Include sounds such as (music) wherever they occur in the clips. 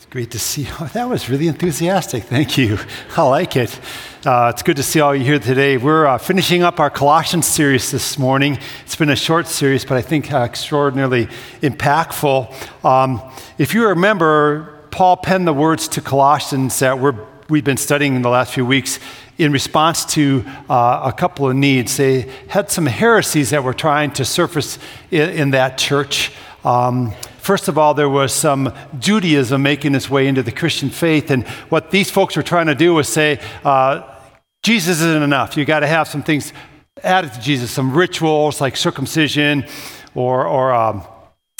It's great to see. Oh, (laughs) that was really enthusiastic. Thank you. I like it. Uh, it's good to see all you here today. We're uh, finishing up our Colossians series this morning. It's been a short series, but I think uh, extraordinarily impactful. Um, if you remember, Paul penned the words to Colossians that we're, we've been studying in the last few weeks in response to uh, a couple of needs. They had some heresies that were trying to surface in, in that church. Um, First of all, there was some Judaism making its way into the Christian faith, and what these folks were trying to do was say, uh, Jesus isn't enough. You got to have some things added to Jesus, some rituals like circumcision or, or um,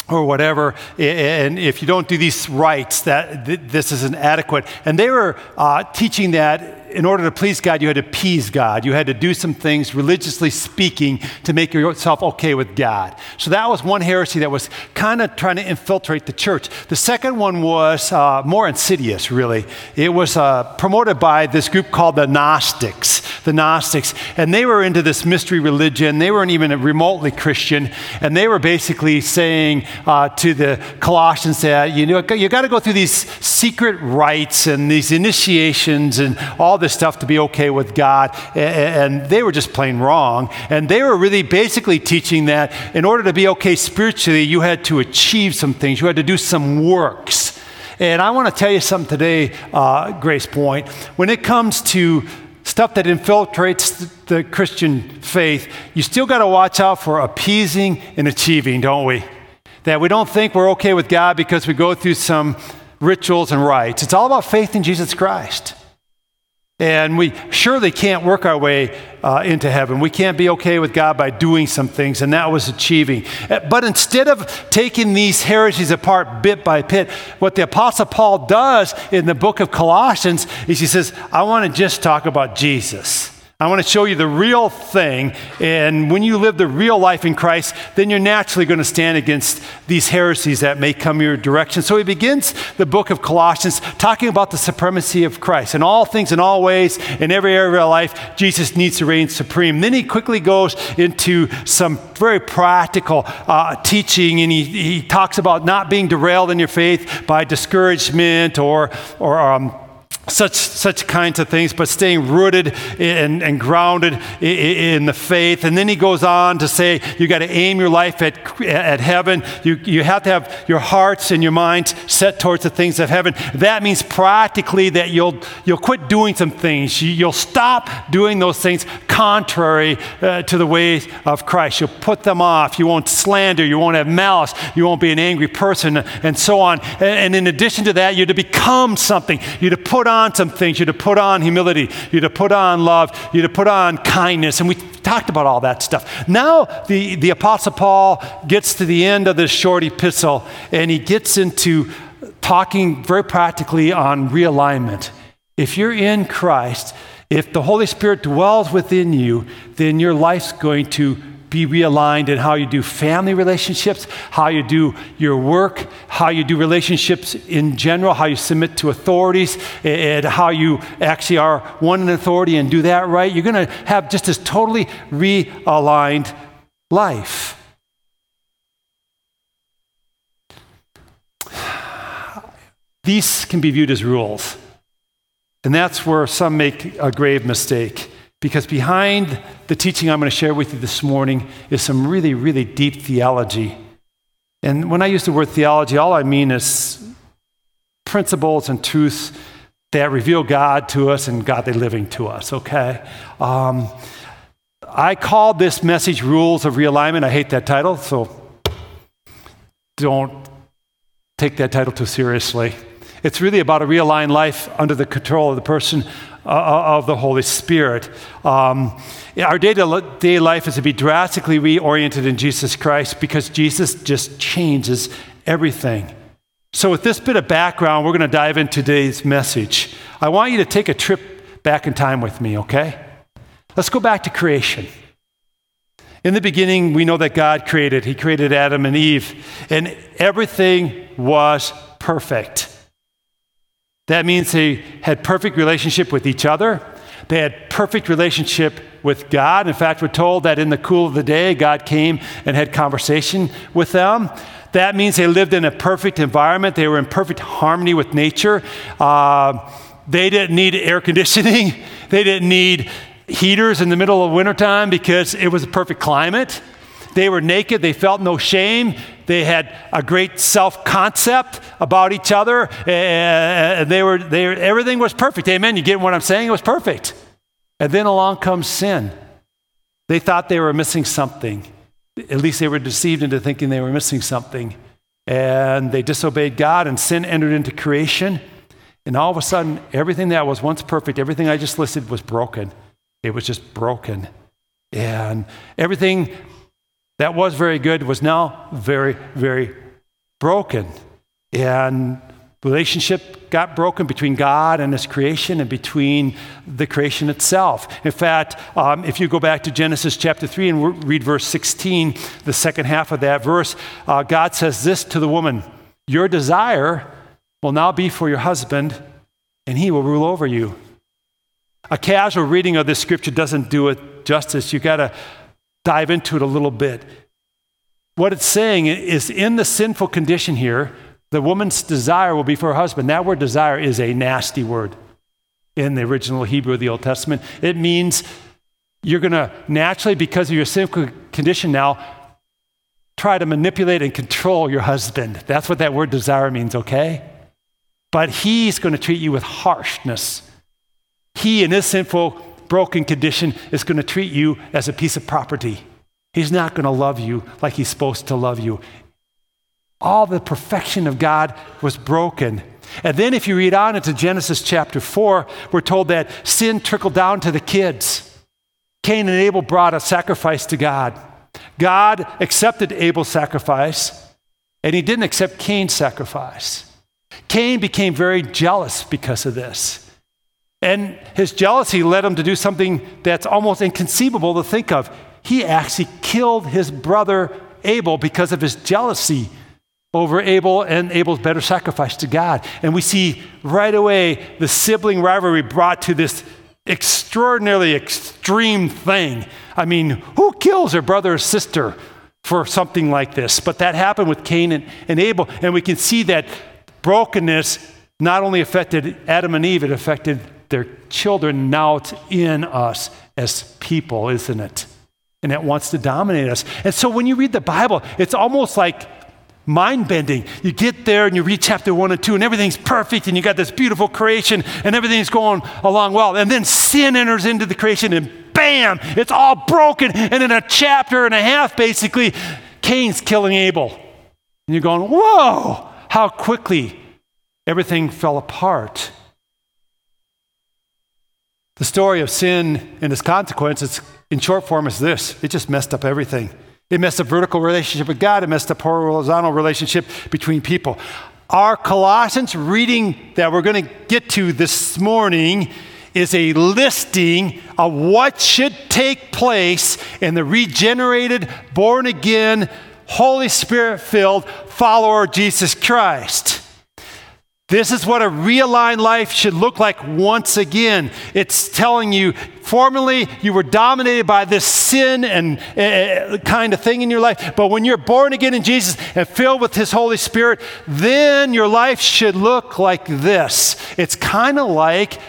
or whatever, and if you don't do these rites, that this isn't adequate. And they were uh, teaching that in order to please God, you had to appease God. You had to do some things, religiously speaking, to make yourself okay with God. So that was one heresy that was kind of trying to infiltrate the church. The second one was uh, more insidious, really. It was uh, promoted by this group called the Gnostics. The Gnostics. And they were into this mystery religion. They weren't even remotely Christian. And they were basically saying uh, to the Colossians that, you know, you got to go through these secret rites and these initiations and all this stuff to be okay with God, and they were just plain wrong. And they were really basically teaching that in order to be okay spiritually, you had to achieve some things, you had to do some works. And I want to tell you something today, uh, Grace Point. When it comes to stuff that infiltrates the Christian faith, you still got to watch out for appeasing and achieving, don't we? That we don't think we're okay with God because we go through some rituals and rites. It's all about faith in Jesus Christ. And we surely can't work our way uh, into heaven. We can't be okay with God by doing some things, and that was achieving. Uh, but instead of taking these heresies apart bit by bit, what the Apostle Paul does in the book of Colossians is he says, I want to just talk about Jesus. I want to show you the real thing. And when you live the real life in Christ, then you're naturally going to stand against these heresies that may come your direction. So he begins the book of Colossians talking about the supremacy of Christ. In all things, in all ways, in every area of our life, Jesus needs to reign supreme. Then he quickly goes into some very practical uh, teaching, and he, he talks about not being derailed in your faith by discouragement or, or um, such, such kinds of things, but staying rooted and, and grounded in, the faith. And then he goes on to say, you got to aim your life at, at heaven. You, you have to have your hearts and your minds set towards the things of heaven. That means practically that you'll, you'll quit doing some things. You, will stop doing those things contrary uh, to the ways of Christ. You'll put them off. You won't slander. You won't have malice. You won't be an angry person, and so on. And, and in addition to that, you're to become something. You're to put on some things. You're to put on humility. You're to put on love. You're to put on kindness. And we talked about all that stuff. Now, the, the Apostle Paul gets to the end of this short epistle and he gets into talking very practically on realignment. If you're in Christ, if the Holy Spirit dwells within you, then your life's going to be realigned in how you do family relationships, how you do your work, how you do relationships in general, how you submit to authorities, and how you actually are one in authority and do that right. You're going to have just this totally realigned life. These can be viewed as rules. And that's where some make a grave mistake. Because behind the teaching I'm going to share with you this morning is some really, really deep theology. And when I use the word theology, all I mean is principles and truths that reveal God to us and godly living to us, okay? Um, I call this message Rules of Realignment. I hate that title, so don't take that title too seriously. It's really about a realigned life under the control of the person of the Holy Spirit. Um, our day to day life is to be drastically reoriented in Jesus Christ because Jesus just changes everything. So, with this bit of background, we're going to dive into today's message. I want you to take a trip back in time with me, okay? Let's go back to creation. In the beginning, we know that God created. He created Adam and Eve, and everything was perfect. That means they had perfect relationship with each other. They had perfect relationship with God. In fact, we're told that in the cool of the day, God came and had conversation with them. That means they lived in a perfect environment. They were in perfect harmony with nature. Uh, they didn't need air conditioning. (laughs) They didn't need heaters in the middle of wintertime because it was a perfect climate. They were naked. They felt no shame. They had a great self concept about each other. And they were, they, everything was perfect. Amen. You get what I'm saying? It was perfect. And then along comes sin. They thought they were missing something. At least they were deceived into thinking they were missing something. And they disobeyed God, and sin entered into creation. And all of a sudden, everything that was once perfect, everything I just listed was broken. It was just broken. And everything that was very good was now very, very broken. And relationship got broken between God and His creation and between the creation itself. In fact, um, if you go back to Genesis chapter 3 and read verse 16, the second half of that verse, uh, God says this to the woman Your desire will now be for your husband, and he will rule over you. A casual reading of this scripture doesn't do it justice. You've got to dive into it a little bit. What it's saying is in the sinful condition here, the woman's desire will be for her husband. That word desire is a nasty word in the original Hebrew of the Old Testament. It means you're going to naturally, because of your sinful condition now, try to manipulate and control your husband. That's what that word desire means, okay? But he's going to treat you with harshness. He, in his sinful, broken condition, is going to treat you as a piece of property. He's not going to love you like he's supposed to love you all the perfection of God was broken. And then, if you read on into Genesis chapter 4, we're told that sin trickled down to the kids. Cain and Abel brought a sacrifice to God. God accepted Abel's sacrifice, and he didn't accept Cain's sacrifice. Cain became very jealous because of this. And his jealousy led him to do something that's almost inconceivable to think of. He actually killed his brother Abel because of his jealousy over Abel and Abel's better sacrifice to God. And we see right away the sibling rivalry brought to this extraordinarily extreme thing. I mean, who kills their brother or sister for something like this? But that happened with Cain and, and Abel. And we can see that brokenness not only affected Adam and Eve, it affected their children. Now it's in us as people, isn't it? And it wants to dominate us. And so when you read the Bible, it's almost like mind bending. You get there and you read chapter one and two, and everything's perfect, and you got this beautiful creation, and everything's going along well. And then sin enters into the creation, and bam, it's all broken. And in a chapter and a half, basically, Cain's killing Abel. And you're going, whoa, how quickly everything fell apart. The story of sin and its consequences, in short form, is this it just messed up everything. It messed up vertical relationship with God. It messed up horizontal relationship between people. Our Colossians reading that we're going to get to this morning is a listing of what should take place in the regenerated, born again, Holy Spirit filled follower of Jesus Christ. This is what a realigned life should look like once again. It's telling you, formerly you were dominated by this sin and uh, kind of thing in your life, but when you're born again in Jesus and filled with His Holy Spirit, then your life should look like this. It's kind of like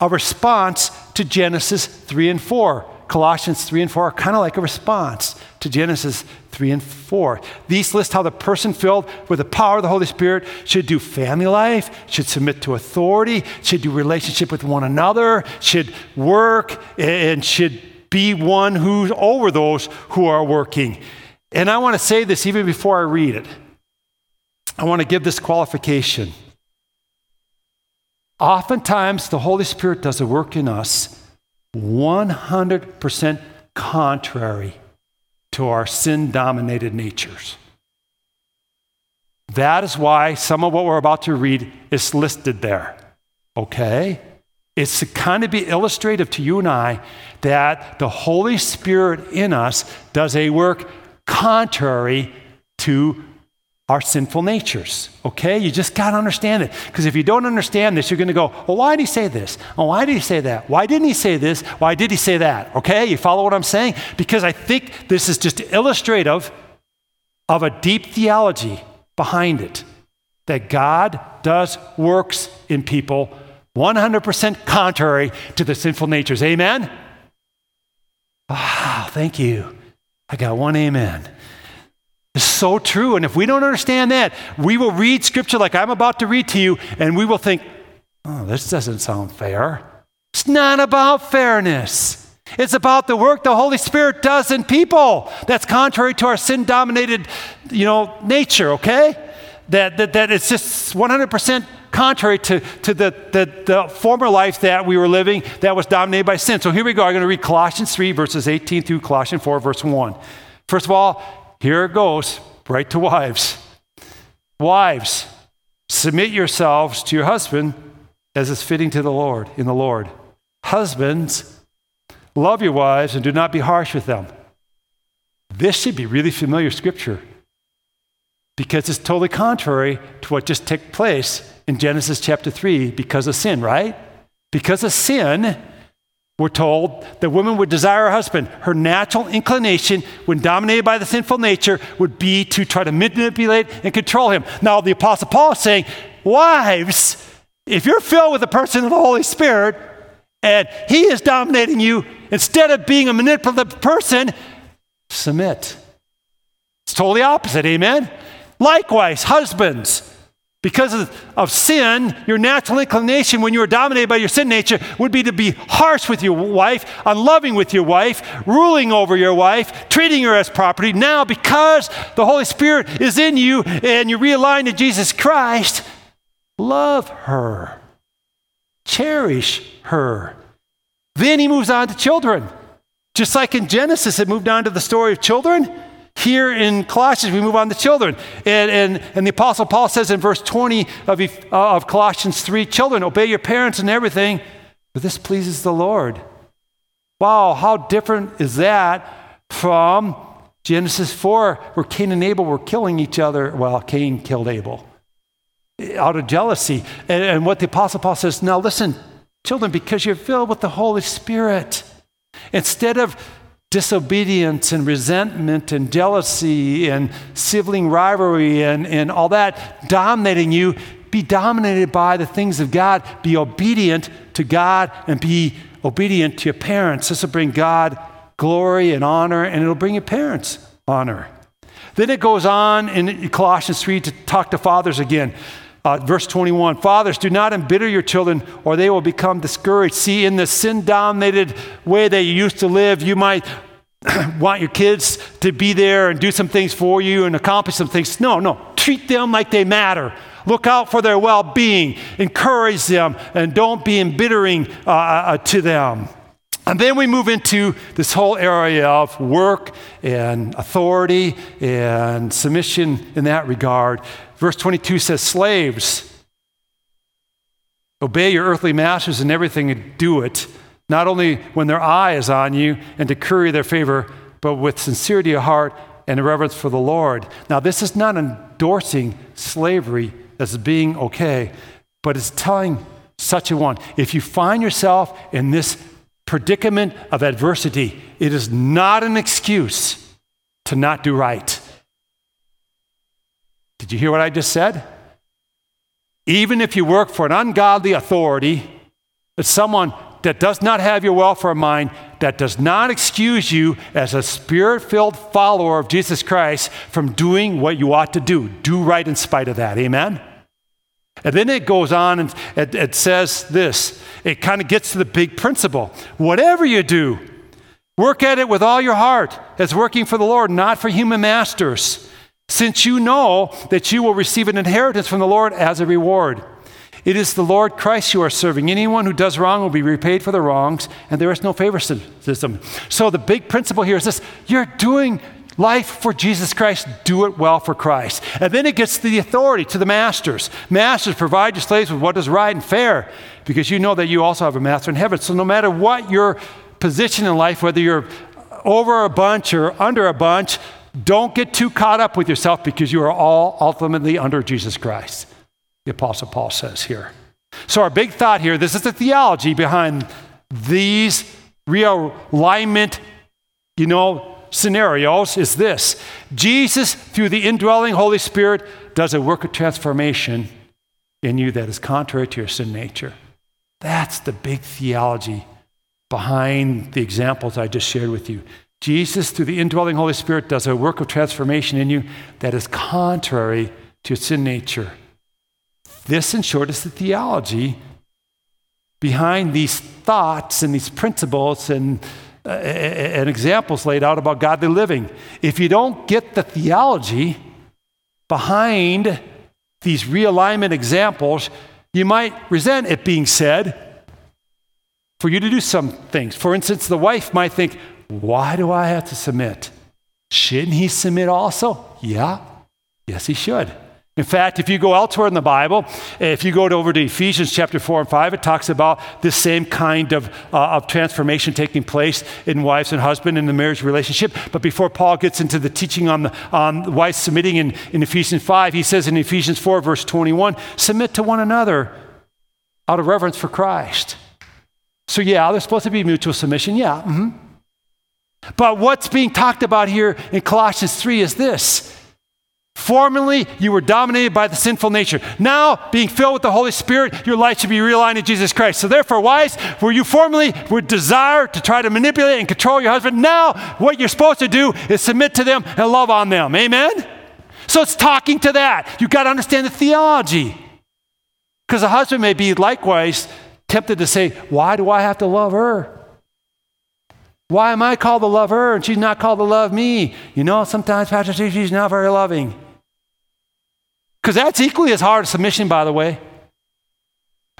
a response to Genesis 3 and 4. Colossians 3 and 4 are kind of like a response to Genesis 3 and 4. These list how the person filled with the power of the Holy Spirit should do family life, should submit to authority, should do relationship with one another, should work, and should be one who's over those who are working. And I want to say this even before I read it. I want to give this qualification. Oftentimes, the Holy Spirit does a work in us 100% contrary to our sin dominated natures. That is why some of what we're about to read is listed there. Okay? It's to kind of be illustrative to you and I that the Holy Spirit in us does a work contrary to our sinful natures. Okay? You just got to understand it. Because if you don't understand this, you're going to go, well, why did he say this? Oh, why did he say that? Why didn't he say this? Why did he say that? Okay? You follow what I'm saying? Because I think this is just illustrative of a deep theology behind it that God does works in people 100% contrary to the sinful natures. Amen? Wow, thank you. I got one amen. It's so true. And if we don't understand that, we will read scripture like I'm about to read to you, and we will think, oh, this doesn't sound fair. It's not about fairness. It's about the work the Holy Spirit does in people. That's contrary to our sin dominated, you know, nature, okay? That, that, that it's just 100% contrary to, to the, the, the former life that we were living that was dominated by sin. So here we go. I'm going to read Colossians 3, verses 18 through Colossians 4, verse 1. First of all, here it goes, right to wives. Wives, submit yourselves to your husband as is fitting to the Lord, in the Lord. Husbands, love your wives and do not be harsh with them. This should be really familiar scripture because it's totally contrary to what just took place in Genesis chapter 3 because of sin, right? Because of sin, we're told that woman would desire her husband. Her natural inclination, when dominated by the sinful nature, would be to try to manipulate and control him. Now, the Apostle Paul is saying, Wives, if you're filled with the person of the Holy Spirit and he is dominating you, instead of being a manipulative person, submit. It's totally opposite, amen? Likewise, husbands, because of, of, sin, your natural inclination when you are dominated by your sin nature would be to be harsh with your wife, unloving with your wife, ruling over your wife, treating her as property. Now, because the Holy Spirit is in you and you're realigned to Jesus Christ, love her, cherish her. Then he moves on to children. Just like in Genesis, it moved on to the story of children. Here in Colossians, we move on to children. And, and, and the Apostle Paul says in verse 20 of, uh, of Colossians 3 Children, obey your parents and everything, for this pleases the Lord. Wow, how different is that from Genesis 4, where Cain and Abel were killing each other? Well, Cain killed Abel out of jealousy. And, and what the Apostle Paul says now, listen, children, because you're filled with the Holy Spirit, instead of disobedience and resentment and jealousy and sibling rivalry and, and all that dominating you, be dominated by the things of God. Be obedient to God and be obedient to your parents. This will bring God glory and honor, and it'll bring your parents honor. Then it goes on in Colossians 3 to talk to fathers again. Uh, verse 21 Fathers, do not embitter your children, or they will become discouraged. See, in the sin dominated way that you used to live, you might (clears throat) want your kids to be there and do some things for you and accomplish some things. No, no. Treat them like they matter. Look out for their well being. Encourage them, and don't be embittering uh, uh, uh, to them. And then we move into this whole area of work and authority and submission in that regard. Verse 22 says, Slaves, obey your earthly masters in everything and do it, not only when their eye is on you and to curry their favor, but with sincerity of heart and reverence for the Lord. Now, this is not endorsing slavery as being okay, but it's telling such a one if you find yourself in this predicament of adversity, it is not an excuse to not do right. Did you hear what I just said? Even if you work for an ungodly authority, it's someone that does not have your welfare in mind, that does not excuse you as a spirit filled follower of Jesus Christ from doing what you ought to do. Do right in spite of that. Amen? And then it goes on and it, it says this it kind of gets to the big principle. Whatever you do, work at it with all your heart as working for the Lord, not for human masters since you know that you will receive an inheritance from the Lord as a reward. It is the Lord Christ you are serving. Anyone who does wrong will be repaid for the wrongs, and there is no favoritism. So the big principle here is this you're doing life for Jesus Christ, do it well for Christ. And then it gets to the authority, to the masters. Masters, provide your slaves with what is right and fair, because you know that you also have a master in heaven. So no matter what your position in life, whether you're over a bunch or under a bunch, don't get too caught up with yourself because you are all ultimately under Jesus Christ, the Apostle Paul says here. So, our big thought here this is the theology behind these realignment, you know, scenarios is this Jesus, through the indwelling Holy Spirit, does a work of transformation in you that is contrary to your sin nature. That's the big theology behind the examples I just shared with you. Jesus, through the indwelling Holy Spirit, does a work of transformation in you that is contrary to your sin nature. This, in short, is the theology behind these thoughts and these principles and, uh, and examples laid out about godly living. If you don't get the theology behind these realignment examples, you might resent it being said for you to do some things. For instance, the wife might think, Why do I have to submit? Shouldn't he submit also? Yeah, yes, he should. In fact, if you go elsewhere in the Bible, if you go over to Ephesians chapter 4 and 5, it talks about this same kind of, uh, of transformation taking place in wives and husband in the marriage relationship. But before Paul gets into the teaching on the on wives submitting in, in Ephesians 5, he says in Ephesians 4, verse 21, submit to one another out of reverence for Christ. So, yeah, there's supposed to be mutual submission. Yeah. Mm-hmm. But what's being talked about here in Colossians 3 is this Formerly, you were dominated by the sinful nature. Now, being filled with the Holy Spirit, your life should be realigned in Jesus Christ. So, therefore, wives, where you formerly would desire to try to manipulate and control your husband, now what you're supposed to do is submit to them and love on them. Amen? So, it's talking to that. You've got to understand the theology. Because a husband may be likewise tempted to say, Why do I have to love her? Why am I called to love her and she's not called to love me? You know, sometimes Pastor Steve, she's not very loving. Because that's equally as hard as submission, by the way.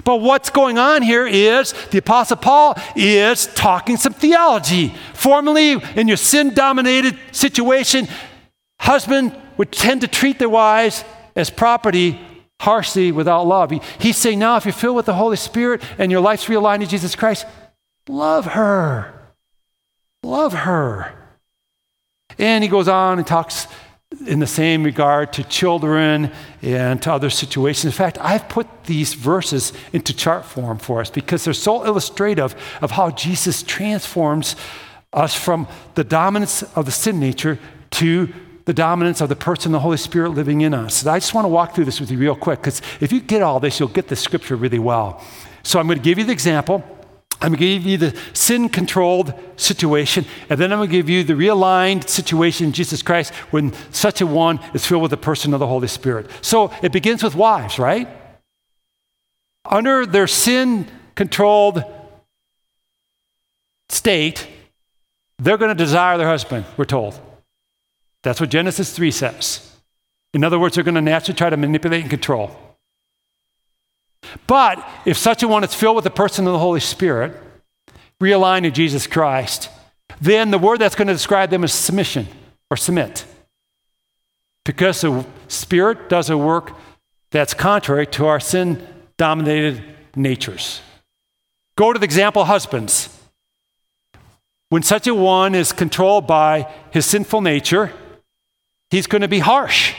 But what's going on here is the Apostle Paul is talking some theology. Formerly, in your sin dominated situation, husband would tend to treat their wives as property harshly without love. He, he's saying now, if you're filled with the Holy Spirit and your life's realigned to Jesus Christ, love her. Love her. And he goes on and talks in the same regard to children and to other situations. In fact, I've put these verses into chart form for us because they're so illustrative of how Jesus transforms us from the dominance of the sin nature to the dominance of the person, the Holy Spirit living in us. I just want to walk through this with you real quick because if you get all this, you'll get the scripture really well. So I'm going to give you the example. I'm going to give you the sin controlled situation, and then I'm going to give you the realigned situation in Jesus Christ when such a one is filled with the person of the Holy Spirit. So it begins with wives, right? Under their sin controlled state, they're going to desire their husband, we're told. That's what Genesis 3 says. In other words, they're going to naturally try to manipulate and control. But if such a one is filled with the person of the Holy Spirit, realigned to Jesus Christ, then the word that's going to describe them is submission or submit. Because the Spirit does a work that's contrary to our sin dominated natures. Go to the example husbands. When such a one is controlled by his sinful nature, he's going to be harsh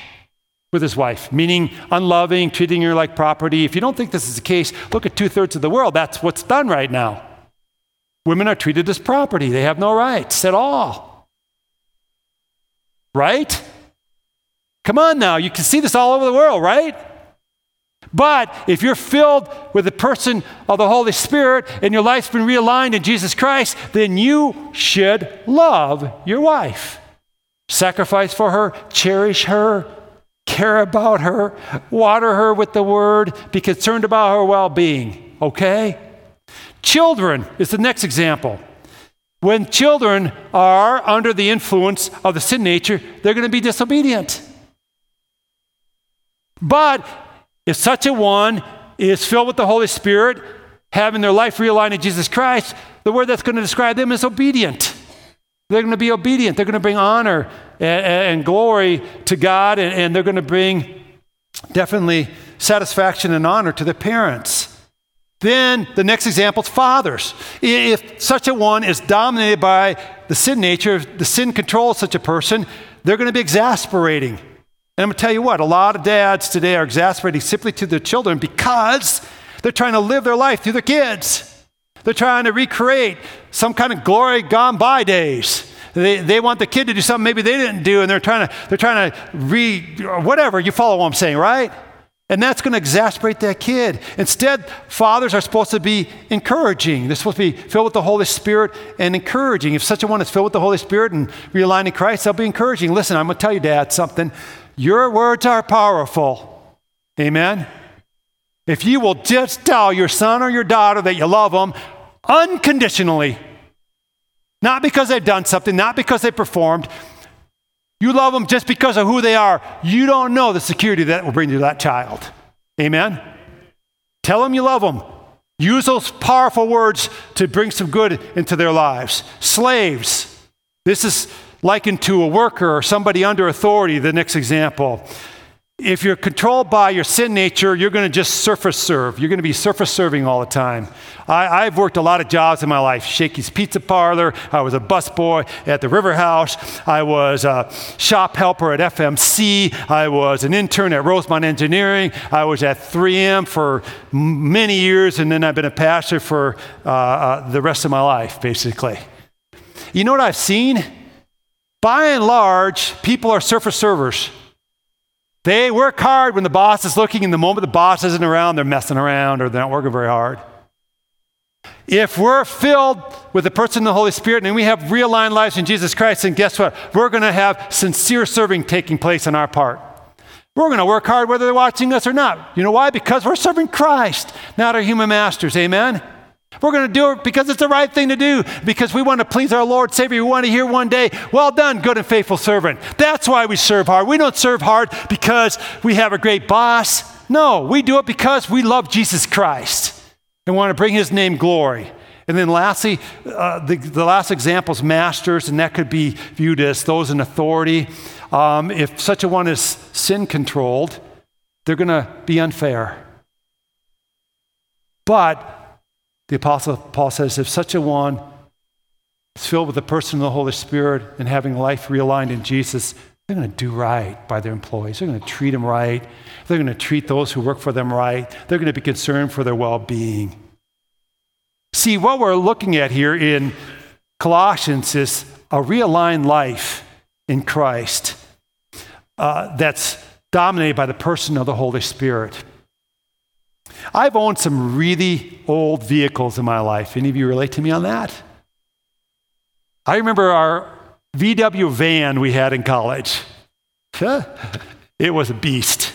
with his wife, meaning unloving, treating her like property. If you don't think this is the case, look at two thirds of the world. That's what's done right now. Women are treated as property, they have no rights at all. Right? Come on now, you can see this all over the world, right? But if you're filled with the person of the Holy Spirit and your life's been realigned in Jesus Christ, then you should love your wife. Sacrifice for her, cherish her, care about her, water her with the word, be concerned about her well being, okay? Children is the next example. When children are under the influence of the sin nature, they're going to be disobedient. But if such a one is filled with the Holy Spirit, having their life realigned in Jesus Christ, the word that's going to describe them is obedient. They're going to be obedient. They're going to bring honor and, and glory to God, and, and they're going to bring definitely satisfaction and honor to their parents. Then the next example is fathers. If such a one is dominated by the sin nature, the sin controls such a person, they're going to be exasperating. And I'm going to tell you what, a lot of dads today are exasperating simply to their children because they're trying to live their life through their kids. They're trying to recreate some kind of glory gone by days. They, they want the kid to do something maybe they didn't do, and they're trying to, they're trying to re, whatever. You follow what I'm saying, right? And that's going to exasperate that kid. Instead, fathers are supposed to be encouraging. They're supposed to be filled with the Holy Spirit and encouraging. If such a one is filled with the Holy Spirit and realigning Christ, they'll be encouraging. Listen, I'm going to tell you, Dad, something. Your words are powerful. Amen? If you will just tell your son or your daughter that you love them unconditionally, not because they've done something, not because they performed, you love them just because of who they are, you don't know the security that will bring to that child. Amen? Tell them you love them. Use those powerful words to bring some good into their lives. Slaves, this is likened to a worker or somebody under authority, the next example. If you're controlled by your sin nature, you're going to just surface serve. You're going to be surface serving all the time. I, have worked a lot of jobs in my life Shakey's Pizza Parlor. I was a busboy at the River House. I was a shop helper at FMC. I was an intern at Rosemont Engineering. I was at 3M for many years, and then I've been a pastor for uh, uh, the rest of my life, basically. You know what I've seen? By and large, people are surface servers. They work hard when the boss is looking, and the moment the boss isn't around, they're messing around or they're not working very hard. If we're filled with the person of the Holy Spirit and we have realigned lives in Jesus Christ, then guess what? We're going to have sincere serving taking place on our part. We're going to work hard whether they're watching us or not. You know why? Because we're serving Christ, not our human masters. Amen? We're going to do it because it's the right thing to do, because we want to please our Lord Savior. We want to hear one day, well done, good and faithful servant. That's why we serve hard. We don't serve hard because we have a great boss. No, we do it because we love Jesus Christ and want to bring his name glory. And then lastly, uh, the, the last example is masters, and that could be viewed as those in authority. Um, if such a one is sin controlled, they're going to be unfair. But the Apostle Paul says, if such a one is filled with the person of the Holy Spirit and having life realigned in Jesus, they're going to do right by their employees. They're going to treat them right. They're going to treat those who work for them right. They're going to be concerned for their well being. See, what we're looking at here in Colossians is a realigned life in Christ uh, that's dominated by the person of the Holy Spirit. I've owned some really old vehicles in my life. Any of you relate to me on that? I remember our VW van we had in college. (laughs) It was a beast.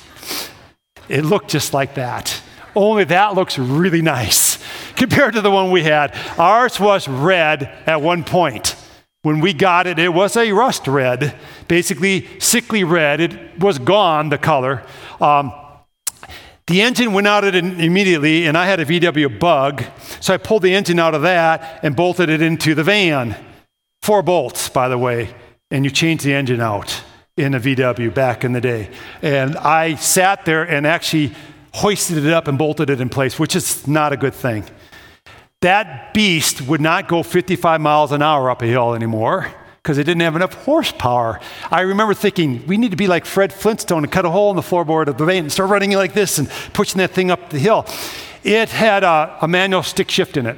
It looked just like that. Only that looks really nice (laughs) compared to the one we had. Ours was red at one point. When we got it, it was a rust red, basically sickly red. It was gone, the color. Um, the engine went out immediately, and I had a VW bug, so I pulled the engine out of that and bolted it into the van. Four bolts, by the way, and you change the engine out in a VW back in the day. And I sat there and actually hoisted it up and bolted it in place, which is not a good thing. That beast would not go 55 miles an hour up a hill anymore because it didn't have enough horsepower. I remember thinking, we need to be like Fred Flintstone and cut a hole in the floorboard of the van and start running like this and pushing that thing up the hill. It had a, a manual stick shift in it,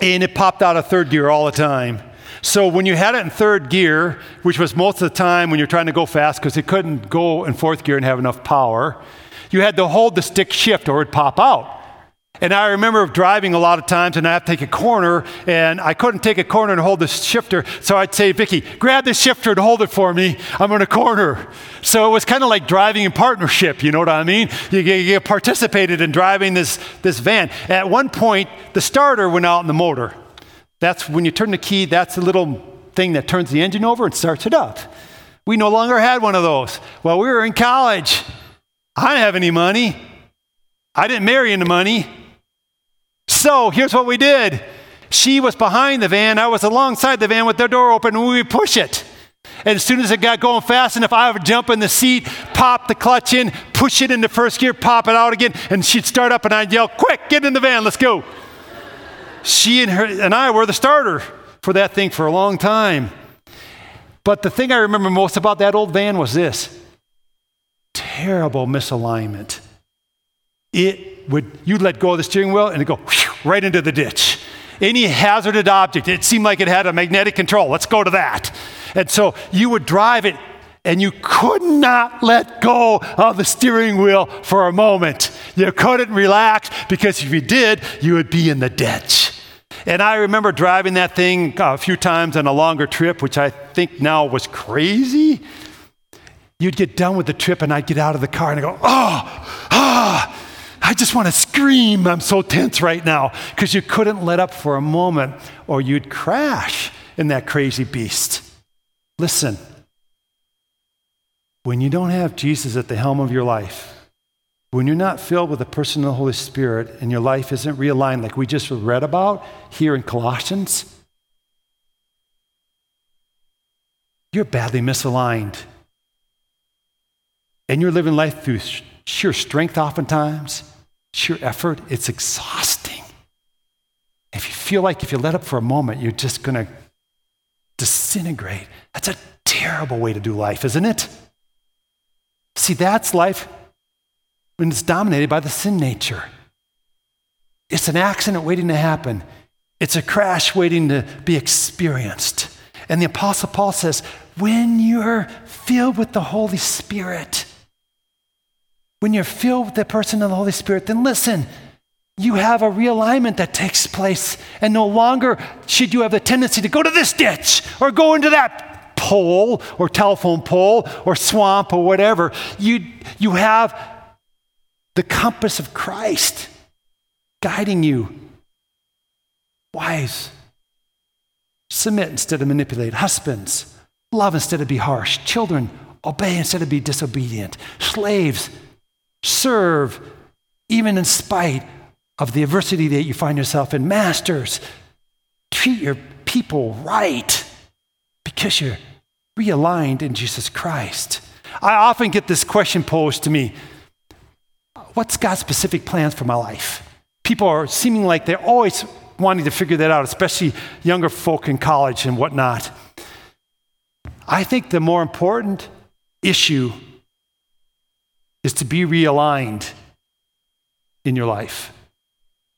and it popped out of third gear all the time. So when you had it in third gear, which was most of the time when you're trying to go fast because it couldn't go in fourth gear and have enough power, you had to hold the stick shift or it'd pop out. And I remember driving a lot of times and I have to take a corner and I couldn't take a corner and hold the shifter. So I'd say, Vicki, grab the shifter and hold it for me. I'm in a corner. So it was kind of like driving in partnership, you know what I mean? You, you participated in driving this, this van. At one point, the starter went out in the motor. That's when you turn the key, that's the little thing that turns the engine over and starts it up. We no longer had one of those. Well, we were in college. I didn't have any money. I didn't marry into money. So here's what we did. She was behind the van, I was alongside the van with the door open, and we would push it. And as soon as it got going fast enough, I would jump in the seat, pop the clutch in, push it into first gear, pop it out again, and she'd start up, and I'd yell, Quick, get in the van, let's go. She and, her, and I were the starter for that thing for a long time. But the thing I remember most about that old van was this terrible misalignment. It would, you let go of the steering wheel and it go right into the ditch. any hazardous object. It seemed like it had a magnetic control. Let's go to that. And so you would drive it and you could not let go of the steering wheel for a moment. You couldn't relax because if you did, you would be in the ditch. And I remember driving that thing a few times on a longer trip, which I think now was crazy. You'd get done with the trip, and I'd get out of the car and I'd go, oh, ah. I just want to scream. I'm so tense right now because you couldn't let up for a moment or you'd crash in that crazy beast. Listen, when you don't have Jesus at the helm of your life, when you're not filled with the person of the Holy Spirit and your life isn't realigned like we just read about here in Colossians, you're badly misaligned. And you're living life through sheer strength oftentimes, sheer effort. It's exhausting. If you feel like if you let up for a moment, you're just going to disintegrate, that's a terrible way to do life, isn't it? See, that's life when it's dominated by the sin nature. It's an accident waiting to happen, it's a crash waiting to be experienced. And the Apostle Paul says, when you're filled with the Holy Spirit, when you're filled with the person of the Holy Spirit, then listen, you have a realignment that takes place, and no longer should you have the tendency to go to this ditch or go into that pole or telephone pole or swamp or whatever. You, you have the compass of Christ guiding you. Wives, submit instead of manipulate. Husbands, love instead of be harsh. Children, obey instead of be disobedient. Slaves, serve even in spite of the adversity that you find yourself in. Masters, treat your people right because you're realigned in Jesus Christ. I often get this question posed to me What's God's specific plans for my life? People are seeming like they're always wanting to figure that out, especially younger folk in college and whatnot. I think the more important issue is to be realigned in your life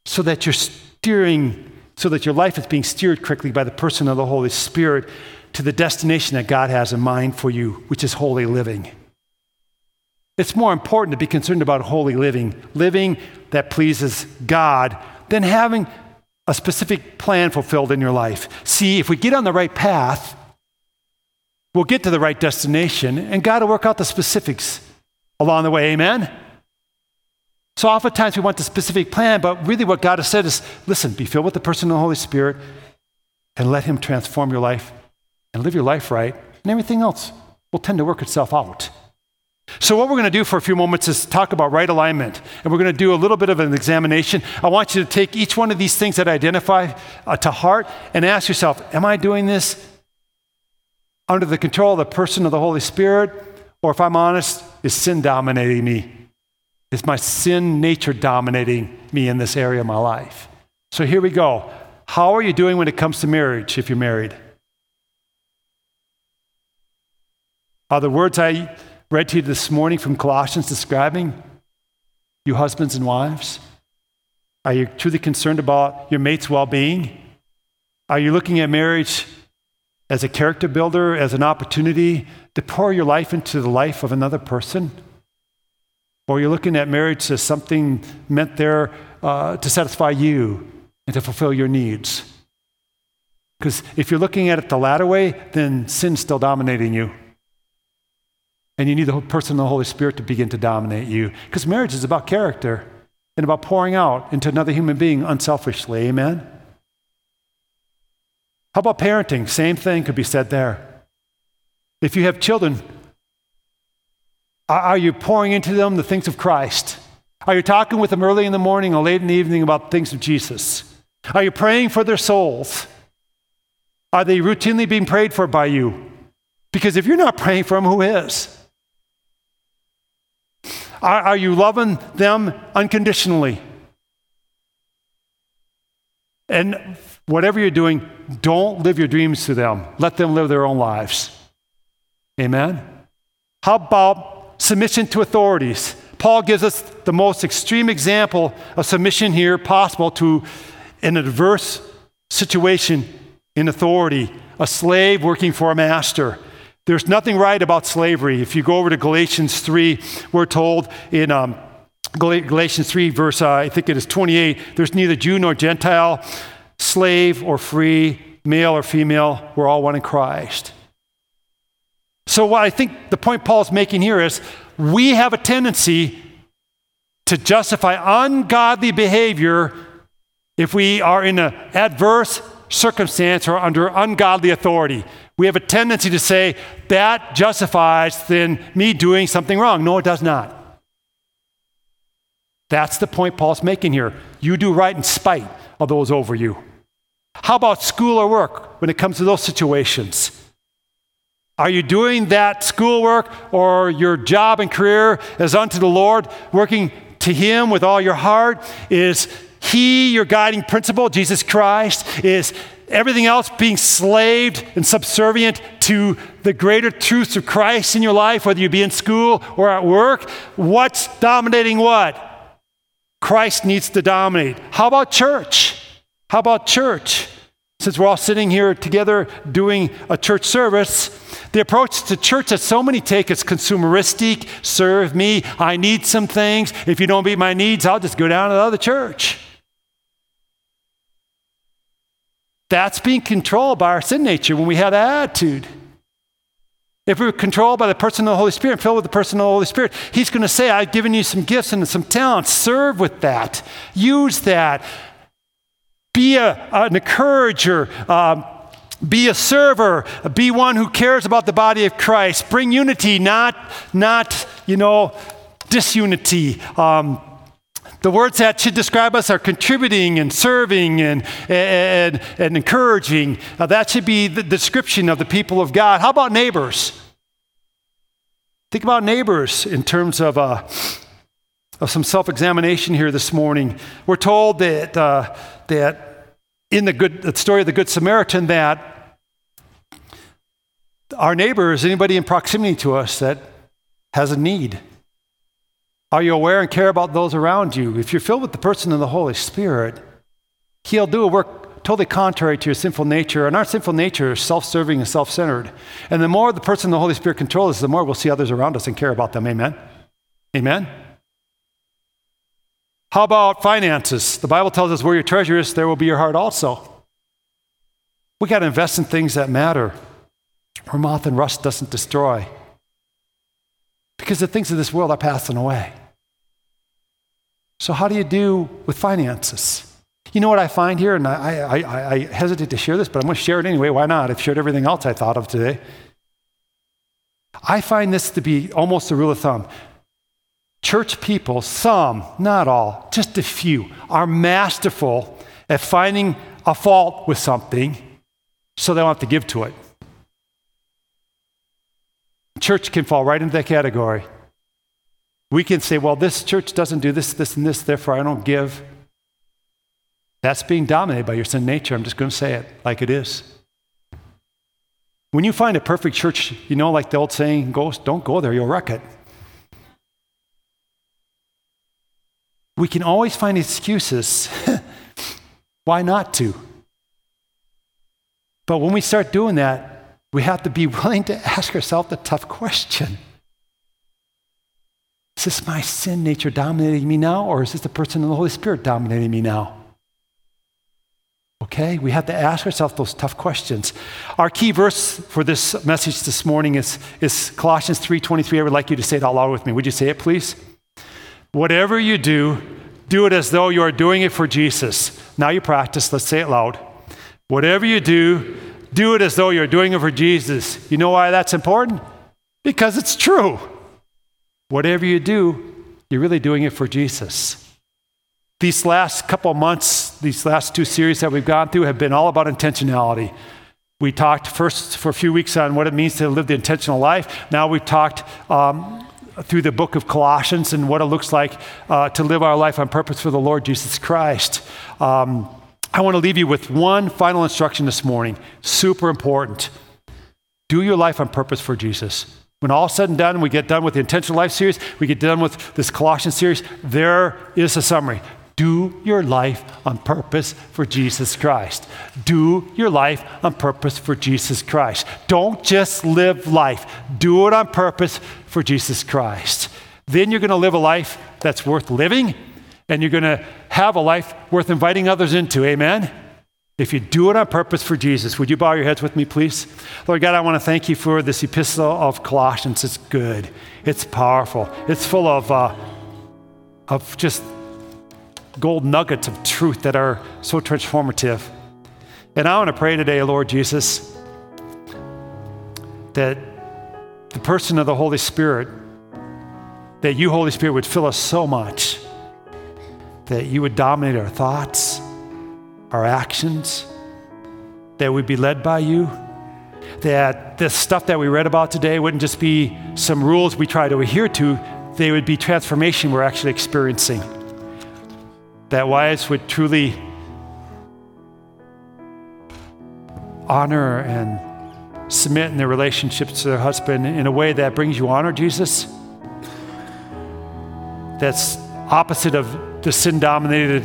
so that you're steering, so that your life is being steered correctly by the person of the Holy Spirit to the destination that God has in mind for you, which is holy living. It's more important to be concerned about holy living, living that pleases God, than having a specific plan fulfilled in your life. See, if we get on the right path, we'll get to the right destination, and God will work out the specifics along the way. Amen? So oftentimes we want the specific plan, but really what God has said is listen, be filled with the person of the Holy Spirit and let Him transform your life and live your life right, and everything else will tend to work itself out. So, what we're going to do for a few moments is talk about right alignment. And we're going to do a little bit of an examination. I want you to take each one of these things that I identify uh, to heart and ask yourself Am I doing this under the control of the person of the Holy Spirit? Or, if I'm honest, is sin dominating me? Is my sin nature dominating me in this area of my life? So, here we go. How are you doing when it comes to marriage if you're married? Are the words I read to you this morning from Colossians describing you husbands and wives? Are you truly concerned about your mate's well being? Are you looking at marriage as a character builder, as an opportunity to pour your life into the life of another person? Or you're looking at marriage as something meant there uh, to satisfy you and to fulfill your needs? Because if you're looking at it the latter way, then sin's still dominating you. And you need the person of the Holy Spirit to begin to dominate you. Because marriage is about character and about pouring out into another human being unselfishly. Amen? How about parenting? Same thing could be said there. If you have children, are you pouring into them the things of Christ? Are you talking with them early in the morning or late in the evening about the things of Jesus? Are you praying for their souls? Are they routinely being prayed for by you? Because if you're not praying for them, who is? Are, are you loving them unconditionally? And whatever you're doing, don't live your dreams to them. Let them live their own lives. Amen? How about submission to authorities? Paul gives us the most extreme example of submission here possible to an adverse situation in authority, a slave working for a master. There's nothing right about slavery. If you go over to Galatians 3, we're told in um, Galatians 3, verse, uh, I think it is 28, there's neither Jew nor Gentile, slave or free, male or female, we're all one in Christ. So, what I think the point Paul's making here is we have a tendency to justify ungodly behavior if we are in an adverse circumstance or under ungodly authority. We have a tendency to say that justifies then me doing something wrong. No, it does not. That's the point Paul's making here. You do right in spite of those over you. How about school or work when it comes to those situations? Are you doing that schoolwork or your job and career as unto the Lord, working to Him with all your heart? Is He your guiding principle, Jesus Christ? Is everything else being slaved and subservient to the greater truths of Christ in your life, whether you be in school or at work? What's dominating what? Christ needs to dominate. How about church? How about church? Since we're all sitting here together doing a church service, the approach to church that so many take is consumeristic serve me, I need some things. If you don't meet my needs, I'll just go down to the other church. That's being controlled by our sin nature when we have that attitude. If we're controlled by the person of the Holy Spirit, filled with the person of the Holy Spirit, He's going to say, I've given you some gifts and some talents. Serve with that. Use that. Be a, an encourager. Um, be a server. Be one who cares about the body of Christ. Bring unity, not, not you know, disunity. Um, the words that should describe us are contributing and serving and, and, and encouraging. Uh, that should be the description of the people of God. How about neighbors? Think about neighbors in terms of, uh, of some self examination here this morning. We're told that, uh, that in the, good, the story of the Good Samaritan, that our neighbor is anybody in proximity to us that has a need. Are you aware and care about those around you? If you're filled with the person of the Holy Spirit, He'll do a work totally contrary to your sinful nature. And our sinful nature is self serving and self centered. And the more the person the Holy Spirit controls the more we'll see others around us and care about them. Amen? Amen? How about finances? The Bible tells us where your treasure is, there will be your heart also. We got to invest in things that matter, where moth and rust doesn't destroy. Because the things of this world are passing away. So, how do you do with finances? You know what I find here, and I, I, I hesitate to share this, but I'm going to share it anyway. Why not? I've shared everything else I thought of today. I find this to be almost a rule of thumb. Church people, some, not all, just a few, are masterful at finding a fault with something so they don't have to give to it. Church can fall right into that category. We can say, well, this church doesn't do this, this, and this, therefore I don't give. That's being dominated by your sin nature. I'm just going to say it like it is. When you find a perfect church, you know, like the old saying goes, don't go there, you'll wreck it. We can always find excuses (laughs) why not to. But when we start doing that, we have to be (laughs) willing to ask ourselves the tough question Is this my sin nature dominating me now, or is this the person of the Holy Spirit dominating me now? Okay, we have to ask ourselves those tough questions. Our key verse for this message this morning is, is Colossians 3:23. I would like you to say it out loud with me. Would you say it, please? Whatever you do, do it as though you are doing it for Jesus. Now you practice, let's say it loud. Whatever you do, do it as though you're doing it for Jesus. You know why that's important? Because it's true. Whatever you do, you're really doing it for Jesus. These last couple months, these last two series that we've gone through have been all about intentionality. We talked first for a few weeks on what it means to live the intentional life. Now we've talked um, through the book of Colossians and what it looks like uh, to live our life on purpose for the Lord Jesus Christ. Um, I want to leave you with one final instruction this morning, super important. Do your life on purpose for Jesus. When all said and done, we get done with the Intentional Life series, we get done with this Colossians series, there is a summary. Do your life on purpose for Jesus Christ. Do your life on purpose for Jesus Christ. Don't just live life, do it on purpose for Jesus Christ. Then you're going to live a life that's worth living, and you're going to have a life worth inviting others into. Amen? If you do it on purpose for Jesus, would you bow your heads with me, please? Lord God, I want to thank you for this epistle of Colossians. It's good, it's powerful, it's full of, uh, of just gold nuggets of truth that are so transformative. And I want to pray today, Lord Jesus, that the person of the Holy Spirit, that you, Holy Spirit, would fill us so much that you would dominate our thoughts, our actions, that we'd be led by you, that this stuff that we read about today wouldn't just be some rules we try to adhere to, they would be transformation we're actually experiencing that wives would truly honor and submit in their relationships to their husband in a way that brings you honor, Jesus. That's opposite of the sin dominated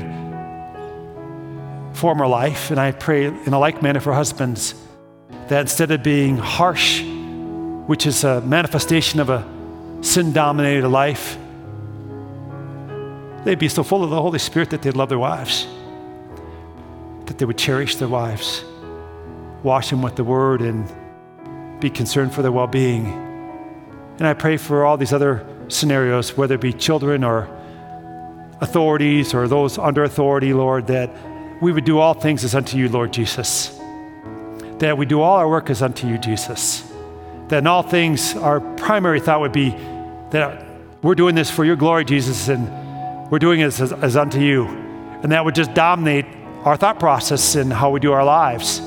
former life. And I pray in a like manner for husbands that instead of being harsh, which is a manifestation of a sin dominated life, They'd be so full of the Holy Spirit that they'd love their wives, that they would cherish their wives, wash them with the word, and be concerned for their well being. And I pray for all these other scenarios, whether it be children or authorities or those under authority, Lord, that we would do all things as unto you, Lord Jesus. That we do all our work as unto you, Jesus. That in all things, our primary thought would be that we're doing this for your glory, Jesus, and we're doing it as, as unto you. And that would just dominate our thought process and how we do our lives.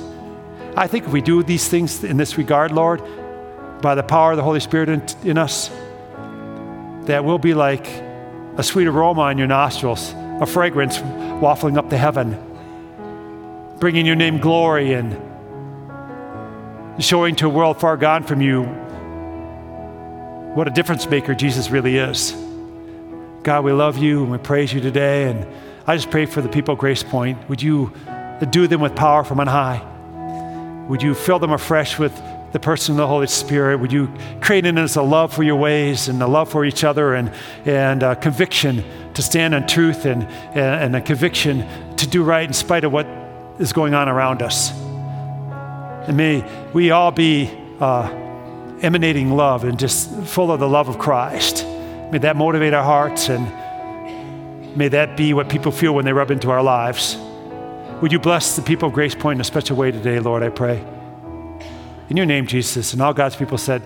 I think if we do these things in this regard, Lord, by the power of the Holy Spirit in, in us, that we'll be like a sweet aroma in your nostrils, a fragrance waffling up to heaven, bringing your name glory and showing to a world far gone from you what a difference maker Jesus really is. God, we love you and we praise you today. And I just pray for the people at Grace Point. Would you do them with power from on high? Would you fill them afresh with the person of the Holy Spirit? Would you create in us a love for your ways and a love for each other and, and a conviction to stand on truth and, and a conviction to do right in spite of what is going on around us? And may we all be uh, emanating love and just full of the love of Christ. May that motivate our hearts and may that be what people feel when they rub into our lives. Would you bless the people of Grace Point in a special way today, Lord, I pray. In your name, Jesus. And all God's people said,